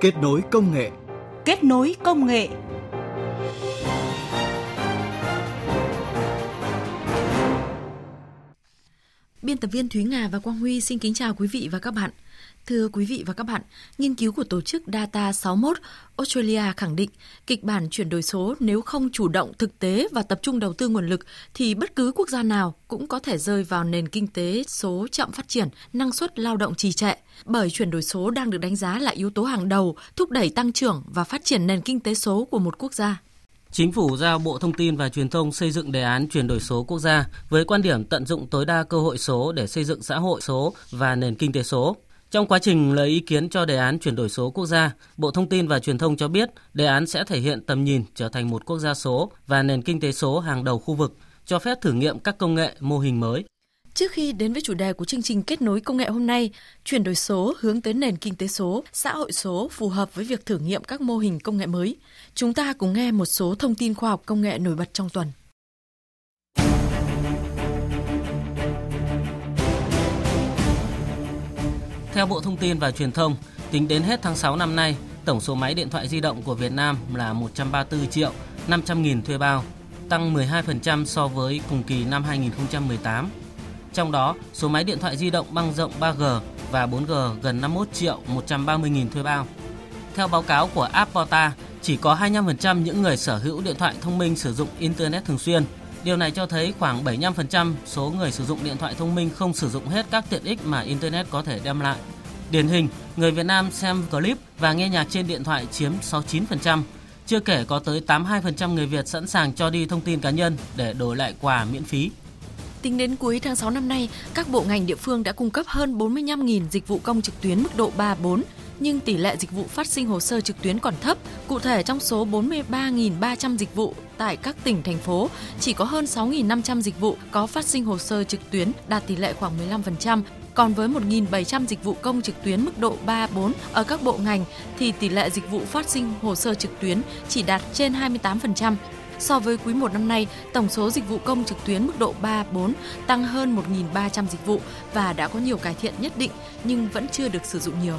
Kết nối công nghệ. Kết nối công nghệ. Biên tập viên Thúy Nga và Quang Huy xin kính chào quý vị và các bạn. Thưa quý vị và các bạn, nghiên cứu của tổ chức Data 61 Australia khẳng định kịch bản chuyển đổi số nếu không chủ động thực tế và tập trung đầu tư nguồn lực thì bất cứ quốc gia nào cũng có thể rơi vào nền kinh tế số chậm phát triển, năng suất lao động trì trệ. Bởi chuyển đổi số đang được đánh giá là yếu tố hàng đầu thúc đẩy tăng trưởng và phát triển nền kinh tế số của một quốc gia. Chính phủ giao Bộ Thông tin và Truyền thông xây dựng đề án chuyển đổi số quốc gia với quan điểm tận dụng tối đa cơ hội số để xây dựng xã hội số và nền kinh tế số. Trong quá trình lấy ý kiến cho đề án chuyển đổi số quốc gia, Bộ Thông tin và Truyền thông cho biết đề án sẽ thể hiện tầm nhìn trở thành một quốc gia số và nền kinh tế số hàng đầu khu vực, cho phép thử nghiệm các công nghệ mô hình mới. Trước khi đến với chủ đề của chương trình kết nối công nghệ hôm nay, chuyển đổi số hướng tới nền kinh tế số, xã hội số phù hợp với việc thử nghiệm các mô hình công nghệ mới. Chúng ta cùng nghe một số thông tin khoa học công nghệ nổi bật trong tuần. Theo Bộ Thông tin và Truyền thông, tính đến hết tháng 6 năm nay, tổng số máy điện thoại di động của Việt Nam là 134 triệu 500 nghìn thuê bao, tăng 12% so với cùng kỳ năm 2018. Trong đó, số máy điện thoại di động băng rộng 3G và 4G gần 51 triệu 130 nghìn thuê bao. Theo báo cáo của Apporta, chỉ có 25% những người sở hữu điện thoại thông minh sử dụng Internet thường xuyên. Điều này cho thấy khoảng 75% số người sử dụng điện thoại thông minh không sử dụng hết các tiện ích mà Internet có thể đem lại. Điển hình, người Việt Nam xem clip và nghe nhạc trên điện thoại chiếm 69%. Chưa kể có tới 82% người Việt sẵn sàng cho đi thông tin cá nhân để đổi lại quà miễn phí. Tính đến cuối tháng 6 năm nay, các bộ ngành địa phương đã cung cấp hơn 45.000 dịch vụ công trực tuyến mức độ 3 4, nhưng tỷ lệ dịch vụ phát sinh hồ sơ trực tuyến còn thấp. Cụ thể trong số 43.300 dịch vụ tại các tỉnh thành phố, chỉ có hơn 6.500 dịch vụ có phát sinh hồ sơ trực tuyến đạt tỷ lệ khoảng 15%, còn với 1.700 dịch vụ công trực tuyến mức độ 3, 4 ở các bộ ngành thì tỷ lệ dịch vụ phát sinh hồ sơ trực tuyến chỉ đạt trên 28%. So với quý 1 năm nay, tổng số dịch vụ công trực tuyến mức độ 3, 4 tăng hơn 1.300 dịch vụ và đã có nhiều cải thiện nhất định nhưng vẫn chưa được sử dụng nhiều.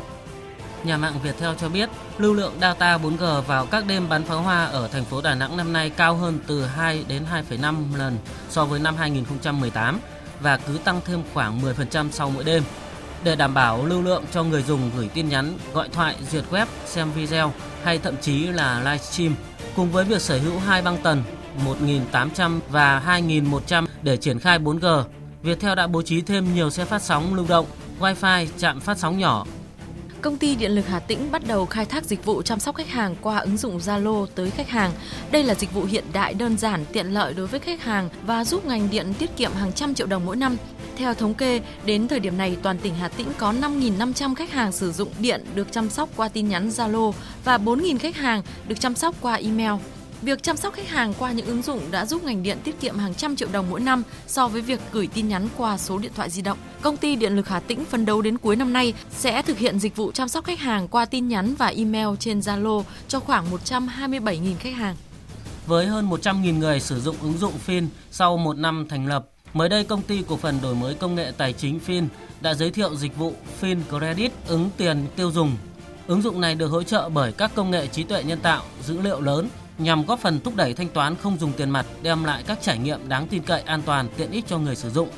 Nhà mạng Viettel cho biết, lưu lượng data 4G vào các đêm bắn pháo hoa ở thành phố Đà Nẵng năm nay cao hơn từ 2 đến 2,5 lần so với năm 2018 và cứ tăng thêm khoảng 10% sau mỗi đêm. Để đảm bảo lưu lượng cho người dùng gửi tin nhắn, gọi thoại, duyệt web, xem video hay thậm chí là livestream, cùng với việc sở hữu hai băng tần 1.800 và 2.100 để triển khai 4G, Viettel đã bố trí thêm nhiều xe phát sóng lưu động, Wi-Fi, chạm phát sóng nhỏ Công ty Điện lực Hà Tĩnh bắt đầu khai thác dịch vụ chăm sóc khách hàng qua ứng dụng Zalo tới khách hàng. Đây là dịch vụ hiện đại đơn giản, tiện lợi đối với khách hàng và giúp ngành điện tiết kiệm hàng trăm triệu đồng mỗi năm. Theo thống kê, đến thời điểm này toàn tỉnh Hà Tĩnh có 5.500 khách hàng sử dụng điện được chăm sóc qua tin nhắn Zalo và 4.000 khách hàng được chăm sóc qua email. Việc chăm sóc khách hàng qua những ứng dụng đã giúp ngành điện tiết kiệm hàng trăm triệu đồng mỗi năm so với việc gửi tin nhắn qua số điện thoại di động. Công ty Điện lực Hà Tĩnh phấn đấu đến cuối năm nay sẽ thực hiện dịch vụ chăm sóc khách hàng qua tin nhắn và email trên Zalo cho khoảng 127.000 khách hàng. Với hơn 100.000 người sử dụng ứng dụng Fin sau một năm thành lập, mới đây công ty cổ phần đổi mới công nghệ tài chính Fin đã giới thiệu dịch vụ Fin Credit ứng tiền tiêu dùng. Ứng dụng này được hỗ trợ bởi các công nghệ trí tuệ nhân tạo, dữ liệu lớn nhằm góp phần thúc đẩy thanh toán không dùng tiền mặt, đem lại các trải nghiệm đáng tin cậy, an toàn, tiện ích cho người sử dụng.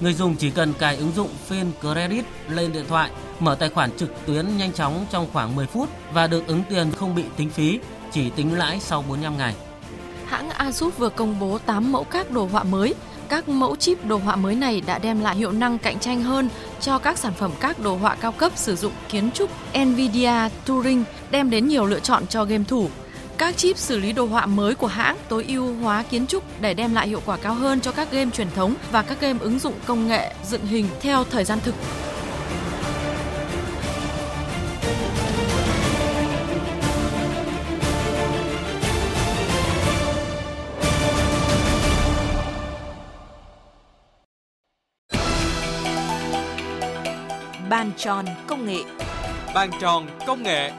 Người dùng chỉ cần cài ứng dụng Fin Credit lên điện thoại, mở tài khoản trực tuyến nhanh chóng trong khoảng 10 phút và được ứng tiền không bị tính phí, chỉ tính lãi sau 45 ngày. Hãng Asus vừa công bố 8 mẫu các đồ họa mới. Các mẫu chip đồ họa mới này đã đem lại hiệu năng cạnh tranh hơn cho các sản phẩm các đồ họa cao cấp sử dụng kiến trúc Nvidia Turing, đem đến nhiều lựa chọn cho game thủ. Các chip xử lý đồ họa mới của hãng tối ưu hóa kiến trúc để đem lại hiệu quả cao hơn cho các game truyền thống và các game ứng dụng công nghệ dựng hình theo thời gian thực. Bàn tròn công nghệ. Bàn tròn công nghệ.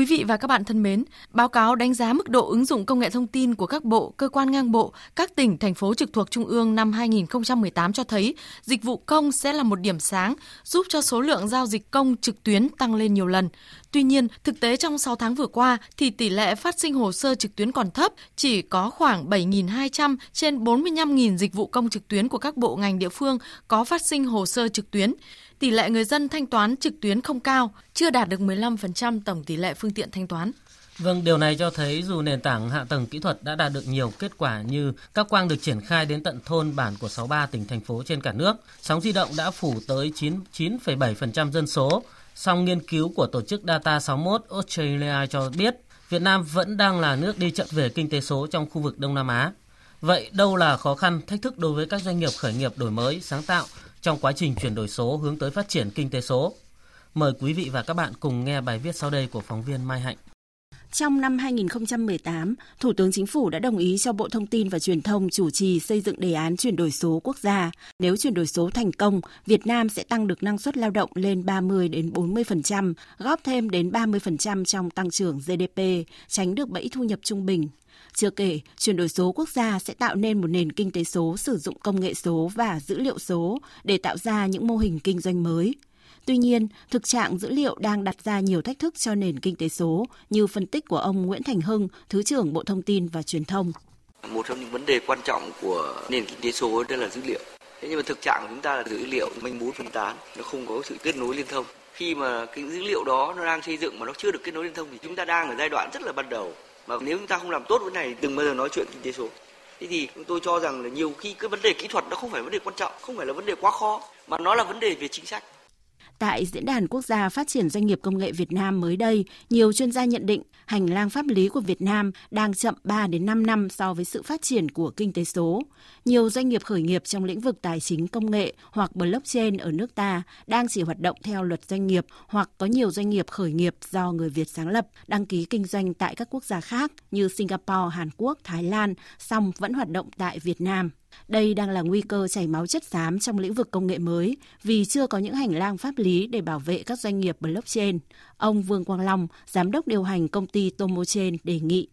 Quý vị và các bạn thân mến, báo cáo đánh giá mức độ ứng dụng công nghệ thông tin của các bộ, cơ quan ngang bộ, các tỉnh, thành phố trực thuộc Trung ương năm 2018 cho thấy dịch vụ công sẽ là một điểm sáng, giúp cho số lượng giao dịch công trực tuyến tăng lên nhiều lần. Tuy nhiên, thực tế trong 6 tháng vừa qua thì tỷ lệ phát sinh hồ sơ trực tuyến còn thấp, chỉ có khoảng 7.200 trên 45.000 dịch vụ công trực tuyến của các bộ ngành địa phương có phát sinh hồ sơ trực tuyến tỷ lệ người dân thanh toán trực tuyến không cao, chưa đạt được 15% tổng tỷ lệ phương tiện thanh toán. Vâng, điều này cho thấy dù nền tảng hạ tầng kỹ thuật đã đạt được nhiều kết quả như các quang được triển khai đến tận thôn bản của 63 tỉnh thành phố trên cả nước, sóng di động đã phủ tới 99,7% dân số. Song nghiên cứu của tổ chức Data 61 Australia cho biết Việt Nam vẫn đang là nước đi chậm về kinh tế số trong khu vực Đông Nam Á. Vậy đâu là khó khăn, thách thức đối với các doanh nghiệp khởi nghiệp đổi mới, sáng tạo trong quá trình chuyển đổi số hướng tới phát triển kinh tế số. Mời quý vị và các bạn cùng nghe bài viết sau đây của phóng viên Mai Hạnh. Trong năm 2018, Thủ tướng Chính phủ đã đồng ý cho Bộ Thông tin và Truyền thông chủ trì xây dựng đề án chuyển đổi số quốc gia. Nếu chuyển đổi số thành công, Việt Nam sẽ tăng được năng suất lao động lên 30 đến 40%, góp thêm đến 30% trong tăng trưởng GDP, tránh được bẫy thu nhập trung bình. Chưa kể, chuyển đổi số quốc gia sẽ tạo nên một nền kinh tế số sử dụng công nghệ số và dữ liệu số để tạo ra những mô hình kinh doanh mới. Tuy nhiên, thực trạng dữ liệu đang đặt ra nhiều thách thức cho nền kinh tế số, như phân tích của ông Nguyễn Thành Hưng, Thứ trưởng Bộ Thông tin và Truyền thông. Một trong những vấn đề quan trọng của nền kinh tế số đó là dữ liệu. Thế nhưng mà thực trạng của chúng ta là dữ liệu manh mún phân tán, nó không có sự kết nối liên thông. Khi mà cái dữ liệu đó nó đang xây dựng mà nó chưa được kết nối liên thông thì chúng ta đang ở giai đoạn rất là ban đầu mà nếu chúng ta không làm tốt vấn này, đừng bao giờ nói chuyện kinh tế số. Thế thì tôi cho rằng là nhiều khi cái vấn đề kỹ thuật nó không phải vấn đề quan trọng, không phải là vấn đề quá khó, mà nó là vấn đề về chính sách. Tại Diễn đàn Quốc gia Phát triển Doanh nghiệp Công nghệ Việt Nam mới đây, nhiều chuyên gia nhận định hành lang pháp lý của Việt Nam đang chậm 3 đến 5 năm so với sự phát triển của kinh tế số. Nhiều doanh nghiệp khởi nghiệp trong lĩnh vực tài chính công nghệ hoặc blockchain ở nước ta đang chỉ hoạt động theo luật doanh nghiệp hoặc có nhiều doanh nghiệp khởi nghiệp do người Việt sáng lập, đăng ký kinh doanh tại các quốc gia khác như Singapore, Hàn Quốc, Thái Lan, song vẫn hoạt động tại Việt Nam. Đây đang là nguy cơ chảy máu chất xám trong lĩnh vực công nghệ mới vì chưa có những hành lang pháp lý để bảo vệ các doanh nghiệp blockchain. Ông Vương Quang Long, giám đốc điều hành công ty Tomochain đề nghị.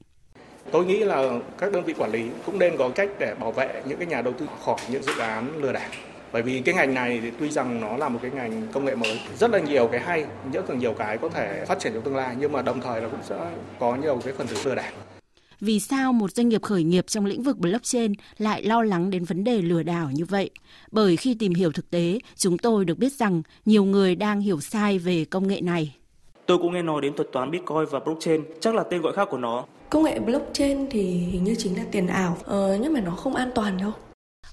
Tôi nghĩ là các đơn vị quản lý cũng nên có cách để bảo vệ những cái nhà đầu tư khỏi những dự án lừa đảo. Bởi vì cái ngành này thì tuy rằng nó là một cái ngành công nghệ mới, rất là nhiều cái hay, rất là nhiều cái có thể phát triển trong tương lai nhưng mà đồng thời là cũng sẽ có nhiều cái phần tử lừa đảo vì sao một doanh nghiệp khởi nghiệp trong lĩnh vực blockchain lại lo lắng đến vấn đề lừa đảo như vậy. Bởi khi tìm hiểu thực tế, chúng tôi được biết rằng nhiều người đang hiểu sai về công nghệ này. Tôi cũng nghe nói đến thuật toán Bitcoin và blockchain, chắc là tên gọi khác của nó. Công nghệ blockchain thì hình như chính là tiền ảo, ờ, nhưng mà nó không an toàn đâu.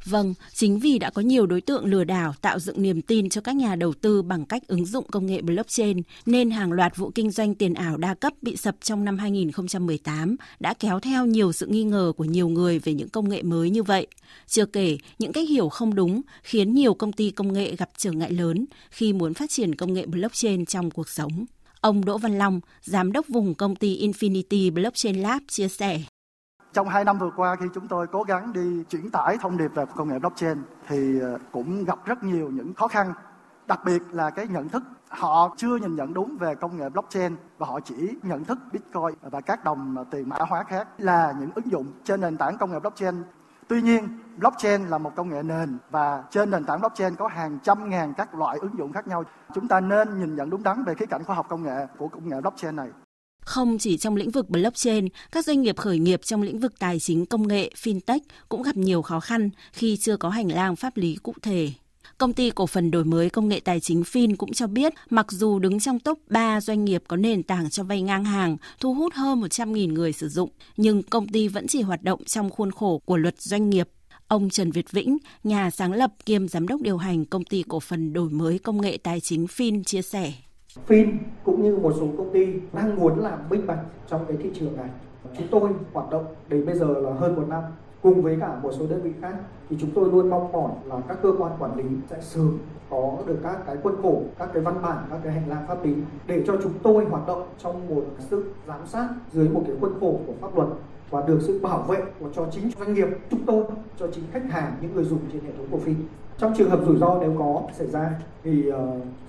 Vâng, chính vì đã có nhiều đối tượng lừa đảo tạo dựng niềm tin cho các nhà đầu tư bằng cách ứng dụng công nghệ blockchain, nên hàng loạt vụ kinh doanh tiền ảo đa cấp bị sập trong năm 2018 đã kéo theo nhiều sự nghi ngờ của nhiều người về những công nghệ mới như vậy. Chưa kể, những cách hiểu không đúng khiến nhiều công ty công nghệ gặp trở ngại lớn khi muốn phát triển công nghệ blockchain trong cuộc sống. Ông Đỗ Văn Long, giám đốc vùng công ty Infinity Blockchain Lab chia sẻ. Trong hai năm vừa qua khi chúng tôi cố gắng đi chuyển tải thông điệp về công nghệ blockchain thì ờ, cũng gặp rất nhiều những khó khăn. Đặc biệt là cái nhận thức họ chưa nhìn nhận đúng về công nghệ blockchain và họ chỉ nhận thức Bitcoin và các đồng tiền mã hóa khác là những ứng dụng trên nền tảng công nghệ blockchain. Tuy nhiên, blockchain là một công nghệ nền và trên nền tảng blockchain có hàng trăm ngàn các loại ứng dụng khác nhau. Chúng ta nên nhìn nhận đúng đắn về khía cạnh khoa học công nghệ của công nghệ blockchain này. Không chỉ trong lĩnh vực blockchain, các doanh nghiệp khởi nghiệp trong lĩnh vực tài chính công nghệ, fintech cũng gặp nhiều khó khăn khi chưa có hành lang pháp lý cụ thể. Công ty cổ phần đổi mới công nghệ tài chính Fin cũng cho biết, mặc dù đứng trong top 3 doanh nghiệp có nền tảng cho vay ngang hàng, thu hút hơn 100.000 người sử dụng, nhưng công ty vẫn chỉ hoạt động trong khuôn khổ của luật doanh nghiệp. Ông Trần Việt Vĩnh, nhà sáng lập kiêm giám đốc điều hành công ty cổ phần đổi mới công nghệ tài chính Fin chia sẻ. Fin cũng như một số công ty đang muốn làm minh bạch trong cái thị trường này. Chúng tôi hoạt động đến bây giờ là hơn một năm cùng với cả một số đơn vị khác thì chúng tôi luôn mong mỏi là các cơ quan quản lý sẽ sớm có được các cái quân khổ, các cái văn bản, các cái hành lang pháp lý để cho chúng tôi hoạt động trong một sự giám sát dưới một cái khuôn khổ của pháp luật và được sự bảo vệ của cho chính doanh nghiệp chúng tôi, cho chính khách hàng, những người dùng trên hệ thống của Phim. Trong trường hợp rủi ro nếu có xảy ra thì uh,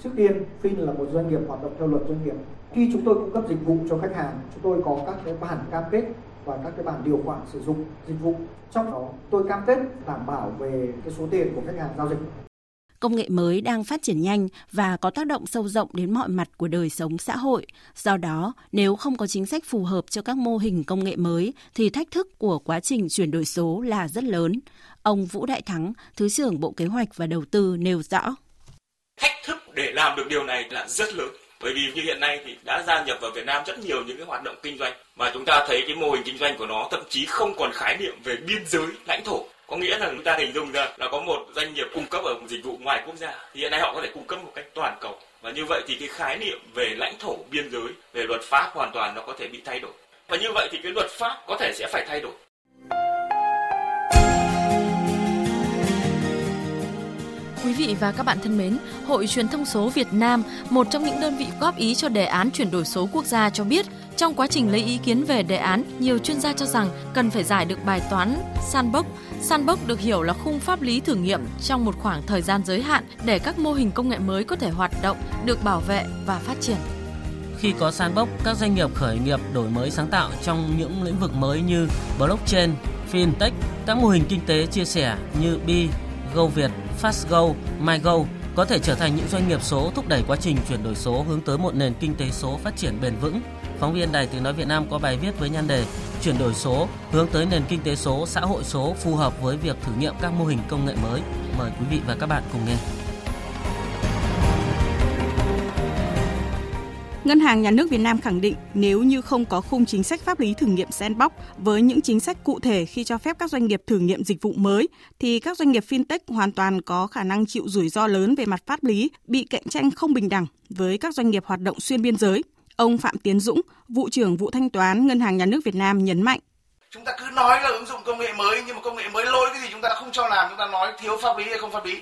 trước tiên Fin là một doanh nghiệp hoạt động theo luật doanh nghiệp Khi chúng tôi cung cấp dịch vụ cho khách hàng, chúng tôi có các cái bản cam kết và các cái bản điều khoản sử dụng dịch vụ. Trong đó tôi cam kết đảm bảo về cái số tiền của khách hàng giao dịch. Công nghệ mới đang phát triển nhanh và có tác động sâu rộng đến mọi mặt của đời sống xã hội. Do đó, nếu không có chính sách phù hợp cho các mô hình công nghệ mới thì thách thức của quá trình chuyển đổi số là rất lớn. Ông Vũ Đại Thắng, Thứ trưởng Bộ Kế hoạch và Đầu tư nêu rõ. Thách thức để làm được điều này là rất lớn. Bởi vì như hiện nay thì đã gia nhập vào Việt Nam rất nhiều những cái hoạt động kinh doanh. Mà chúng ta thấy cái mô hình kinh doanh của nó thậm chí không còn khái niệm về biên giới lãnh thổ. Có nghĩa là chúng ta hình dung ra là có một doanh nghiệp cung cấp ở một dịch vụ ngoài quốc gia. Thì hiện nay họ có thể cung cấp một cách toàn cầu. Và như vậy thì cái khái niệm về lãnh thổ biên giới về luật pháp hoàn toàn nó có thể bị thay đổi. Và như vậy thì cái luật pháp có thể sẽ phải thay đổi. Vị và các bạn thân mến, Hội Truyền thông số Việt Nam, một trong những đơn vị góp ý cho đề án chuyển đổi số quốc gia cho biết, trong quá trình lấy ý kiến về đề án, nhiều chuyên gia cho rằng cần phải giải được bài toán sandbox. Sandbox được hiểu là khung pháp lý thử nghiệm trong một khoảng thời gian giới hạn để các mô hình công nghệ mới có thể hoạt động, được bảo vệ và phát triển. Khi có sandbox, các doanh nghiệp khởi nghiệp đổi mới sáng tạo trong những lĩnh vực mới như blockchain, fintech, các mô hình kinh tế chia sẻ như Bi, GoViet, FastGo, MyGo có thể trở thành những doanh nghiệp số thúc đẩy quá trình chuyển đổi số hướng tới một nền kinh tế số phát triển bền vững. Phóng viên Đài Tiếng Nói Việt Nam có bài viết với nhan đề Chuyển đổi số hướng tới nền kinh tế số, xã hội số phù hợp với việc thử nghiệm các mô hình công nghệ mới. Mời quý vị và các bạn cùng nghe. Ngân hàng Nhà nước Việt Nam khẳng định nếu như không có khung chính sách pháp lý thử nghiệm sandbox với những chính sách cụ thể khi cho phép các doanh nghiệp thử nghiệm dịch vụ mới thì các doanh nghiệp fintech hoàn toàn có khả năng chịu rủi ro lớn về mặt pháp lý, bị cạnh tranh không bình đẳng với các doanh nghiệp hoạt động xuyên biên giới. Ông Phạm Tiến Dũng, vụ trưởng vụ thanh toán Ngân hàng Nhà nước Việt Nam nhấn mạnh chúng ta cứ nói là ứng dụng công nghệ mới nhưng mà công nghệ mới lôi cái gì chúng ta không cho làm chúng ta nói thiếu pháp lý hay không pháp lý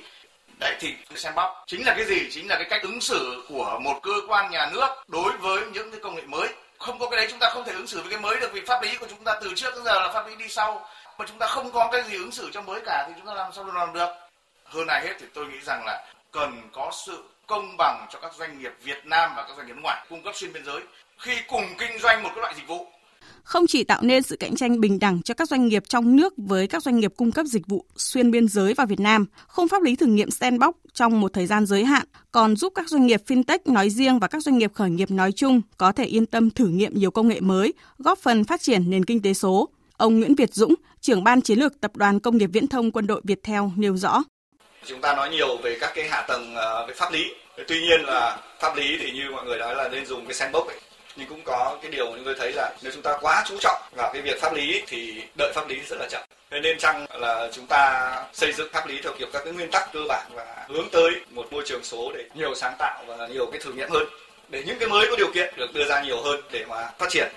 Đấy, thì sandbox chính là cái gì? Chính là cái cách ứng xử của một cơ quan nhà nước đối với những cái công nghệ mới. Không có cái đấy, chúng ta không thể ứng xử với cái mới được vì pháp lý của chúng ta từ trước đến giờ là pháp lý đi sau. Mà chúng ta không có cái gì ứng xử cho mới cả thì chúng ta làm sao làm được? Hơn ai hết thì tôi nghĩ rằng là cần có sự công bằng cho các doanh nghiệp Việt Nam và các doanh nghiệp nước ngoài cung cấp xuyên biên giới khi cùng kinh doanh một cái loại dịch vụ không chỉ tạo nên sự cạnh tranh bình đẳng cho các doanh nghiệp trong nước với các doanh nghiệp cung cấp dịch vụ xuyên biên giới vào Việt Nam, khung pháp lý thử nghiệm sandbox trong một thời gian giới hạn còn giúp các doanh nghiệp fintech nói riêng và các doanh nghiệp khởi nghiệp nói chung có thể yên tâm thử nghiệm nhiều công nghệ mới, góp phần phát triển nền kinh tế số. Ông Nguyễn Việt Dũng, trưởng ban chiến lược Tập đoàn Công nghiệp Viễn thông Quân đội Việt Theo nêu rõ. Chúng ta nói nhiều về các cái hạ tầng ờ, về pháp lý. Tuy nhiên là pháp lý thì như mọi người nói là nên dùng cái sandbox ấy nhưng cũng có cái điều chúng tôi thấy là nếu chúng ta quá chú trọng vào cái việc pháp lý thì đợi pháp lý rất là chậm nên chăng là chúng ta xây dựng pháp lý theo kiểu các cái nguyên tắc cơ bản và hướng tới một môi trường số để nhiều sáng tạo và nhiều cái thử nghiệm hơn, để những cái mới có điều kiện được đưa ra nhiều hơn để mà phát triển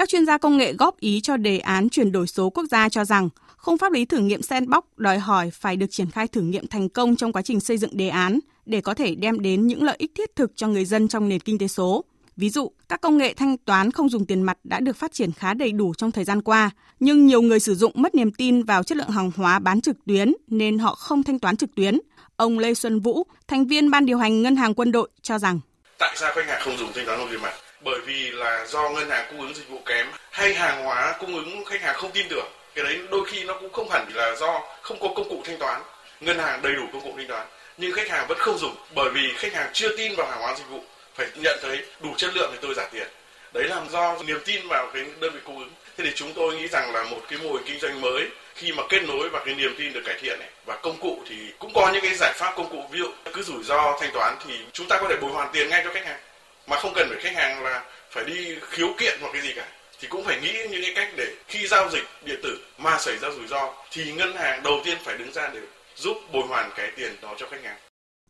các chuyên gia công nghệ góp ý cho đề án chuyển đổi số quốc gia cho rằng khung pháp lý thử nghiệm sandbox đòi hỏi phải được triển khai thử nghiệm thành công trong quá trình xây dựng đề án để có thể đem đến những lợi ích thiết thực cho người dân trong nền kinh tế số. Ví dụ, các công nghệ thanh toán không dùng tiền mặt đã được phát triển khá đầy đủ trong thời gian qua, nhưng nhiều người sử dụng mất niềm tin vào chất lượng hàng hóa bán trực tuyến nên họ không thanh toán trực tuyến. Ông Lê Xuân Vũ, thành viên ban điều hành Ngân hàng Quân đội cho rằng Tại sao khách hàng không dùng thanh toán không tiền mặt? Bởi vì là do ngân hàng cung ứng dịch vụ kém hay hàng hóa cung ứng khách hàng không tin tưởng. Cái đấy đôi khi nó cũng không hẳn là do không có công cụ thanh toán. Ngân hàng đầy đủ công cụ thanh toán nhưng khách hàng vẫn không dùng bởi vì khách hàng chưa tin vào hàng hóa dịch vụ phải nhận thấy đủ chất lượng thì tôi trả tiền. Đấy làm do niềm tin vào cái đơn vị cung ứng. Thế thì chúng tôi nghĩ rằng là một cái mô hình kinh doanh mới khi mà kết nối và cái niềm tin được cải thiện này. Và công cụ thì cũng có những cái giải pháp công cụ. Ví dụ cứ rủi ro thanh toán thì chúng ta có thể bồi hoàn tiền ngay cho khách hàng. Mà không cần phải khách hàng là phải đi khiếu kiện hoặc cái gì cả. Thì cũng phải nghĩ những cái cách để khi giao dịch điện tử mà xảy ra rủi ro thì ngân hàng đầu tiên phải đứng ra để giúp bồi hoàn cái tiền đó cho khách hàng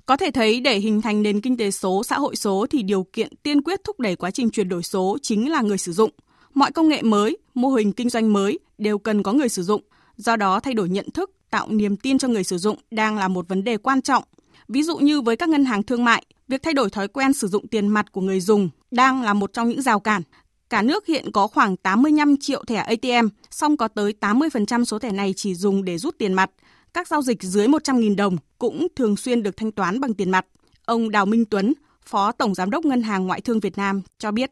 có thể thấy để hình thành nền kinh tế số, xã hội số thì điều kiện tiên quyết thúc đẩy quá trình chuyển đổi số chính là người sử dụng. Mọi công nghệ mới, mô hình kinh doanh mới đều cần có người sử dụng. Do đó thay đổi nhận thức, tạo niềm tin cho người sử dụng đang là một vấn đề quan trọng. Ví dụ như với các ngân hàng thương mại, việc thay đổi thói quen sử dụng tiền mặt của người dùng đang là một trong những rào cản. Cả nước hiện có khoảng 85 triệu thẻ ATM, song có tới 80% số thẻ này chỉ dùng để rút tiền mặt, các giao dịch dưới 100.000 đồng cũng thường xuyên được thanh toán bằng tiền mặt. Ông Đào Minh Tuấn, Phó Tổng Giám đốc Ngân hàng Ngoại thương Việt Nam cho biết.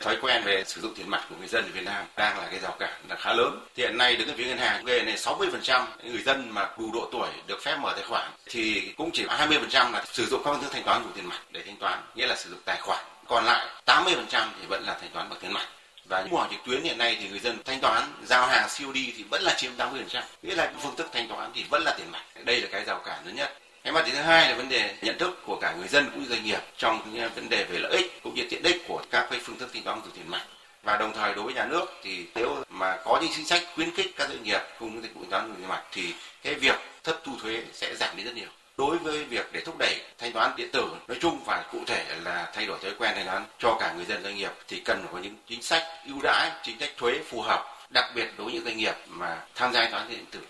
Thói quen về sử dụng tiền mặt của người dân ở Việt Nam đang là cái rào cản là khá lớn. Thì hiện nay đứng ở phía ngân hàng về này 60% người dân mà đủ độ tuổi được phép mở tài khoản thì cũng chỉ 20% là sử dụng các phương thức thanh toán dùng tiền mặt để thanh toán, nghĩa là sử dụng tài khoản. Còn lại 80% thì vẫn là thanh toán bằng tiền mặt và mua hàng trực tuyến hiện nay thì người dân thanh toán giao hàng COD thì vẫn là chiếm 80%, nghĩa là phương thức thanh toán thì vẫn là tiền mặt. Đây là cái rào cản lớn nhất. Cái mặt thứ hai là vấn đề nhận thức của cả người dân cũng như doanh nghiệp trong vấn đề về lợi ích cũng như tiện ích của các cái phương thức thanh toán dùng tiền mặt và đồng thời đối với nhà nước thì nếu mà có những chính sách khuyến khích các doanh nghiệp cùng với dịch vụ thanh toán dùng tiền mặt thì cái việc thất thu thuế sẽ giảm đi rất nhiều đối với việc để thúc đẩy thanh toán điện tử nói chung và cụ thể là thay đổi thói quen thanh toán cho cả người dân doanh nghiệp thì cần có những chính sách ưu đãi chính sách thuế phù hợp đặc biệt đối với những doanh nghiệp mà tham gia thanh toán điện tử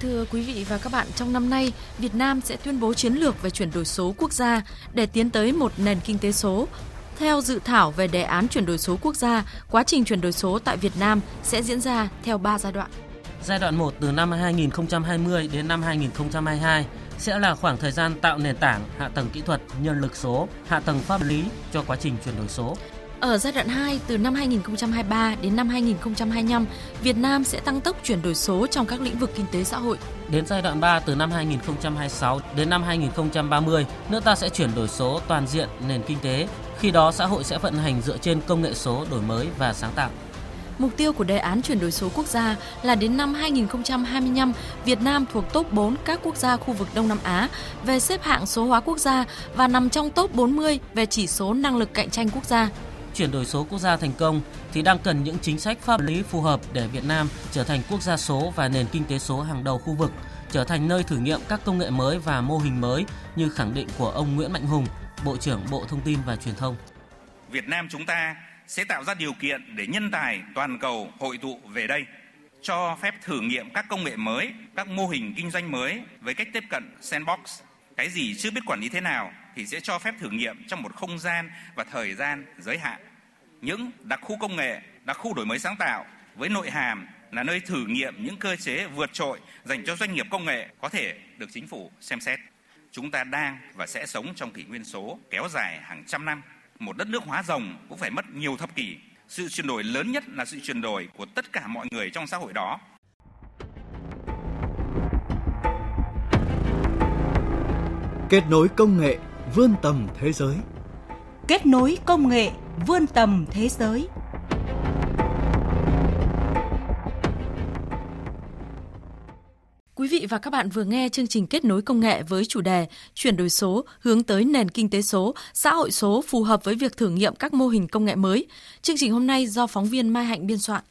Thưa quý vị và các bạn, trong năm nay, Việt Nam sẽ tuyên bố chiến lược về chuyển đổi số quốc gia để tiến tới một nền kinh tế số. Theo dự thảo về đề án chuyển đổi số quốc gia, quá trình chuyển đổi số tại Việt Nam sẽ diễn ra theo 3 giai đoạn. Giai đoạn 1 từ năm 2020 đến năm 2022 sẽ là khoảng thời gian tạo nền tảng, hạ tầng kỹ thuật, nhân lực số, hạ tầng pháp lý cho quá trình chuyển đổi số. Ở giai đoạn 2, từ năm 2023 đến năm 2025, Việt Nam sẽ tăng tốc chuyển đổi số trong các lĩnh vực kinh tế xã hội. Đến giai đoạn 3, từ năm 2026 đến năm 2030, nước ta sẽ chuyển đổi số toàn diện nền kinh tế. Khi đó, xã hội sẽ vận hành dựa trên công nghệ số, đổi mới và sáng tạo. Mục tiêu của đề án chuyển đổi số quốc gia là đến năm 2025, Việt Nam thuộc top 4 các quốc gia khu vực Đông Nam Á về xếp hạng số hóa quốc gia và nằm trong top 40 về chỉ số năng lực cạnh tranh quốc gia chuyển đổi số quốc gia thành công thì đang cần những chính sách pháp lý phù hợp để Việt Nam trở thành quốc gia số và nền kinh tế số hàng đầu khu vực, trở thành nơi thử nghiệm các công nghệ mới và mô hình mới như khẳng định của ông Nguyễn Mạnh Hùng, Bộ trưởng Bộ Thông tin và Truyền thông. Việt Nam chúng ta sẽ tạo ra điều kiện để nhân tài toàn cầu hội tụ về đây, cho phép thử nghiệm các công nghệ mới, các mô hình kinh doanh mới với cách tiếp cận sandbox. Cái gì chưa biết quản lý thế nào thì sẽ cho phép thử nghiệm trong một không gian và thời gian giới hạn. Những đặc khu công nghệ, đặc khu đổi mới sáng tạo với nội hàm là nơi thử nghiệm những cơ chế vượt trội dành cho doanh nghiệp công nghệ có thể được chính phủ xem xét. Chúng ta đang và sẽ sống trong kỷ nguyên số kéo dài hàng trăm năm. Một đất nước hóa rồng cũng phải mất nhiều thập kỷ. Sự chuyển đổi lớn nhất là sự chuyển đổi của tất cả mọi người trong xã hội đó kết nối công nghệ vươn tầm thế giới. Kết nối công nghệ vươn tầm thế giới. Quý vị và các bạn vừa nghe chương trình kết nối công nghệ với chủ đề chuyển đổi số hướng tới nền kinh tế số, xã hội số phù hợp với việc thử nghiệm các mô hình công nghệ mới. Chương trình hôm nay do phóng viên Mai Hạnh biên soạn.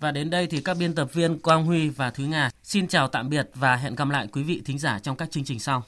Và đến đây thì các biên tập viên Quang Huy và Thúy Nga xin chào tạm biệt và hẹn gặp lại quý vị thính giả trong các chương trình sau.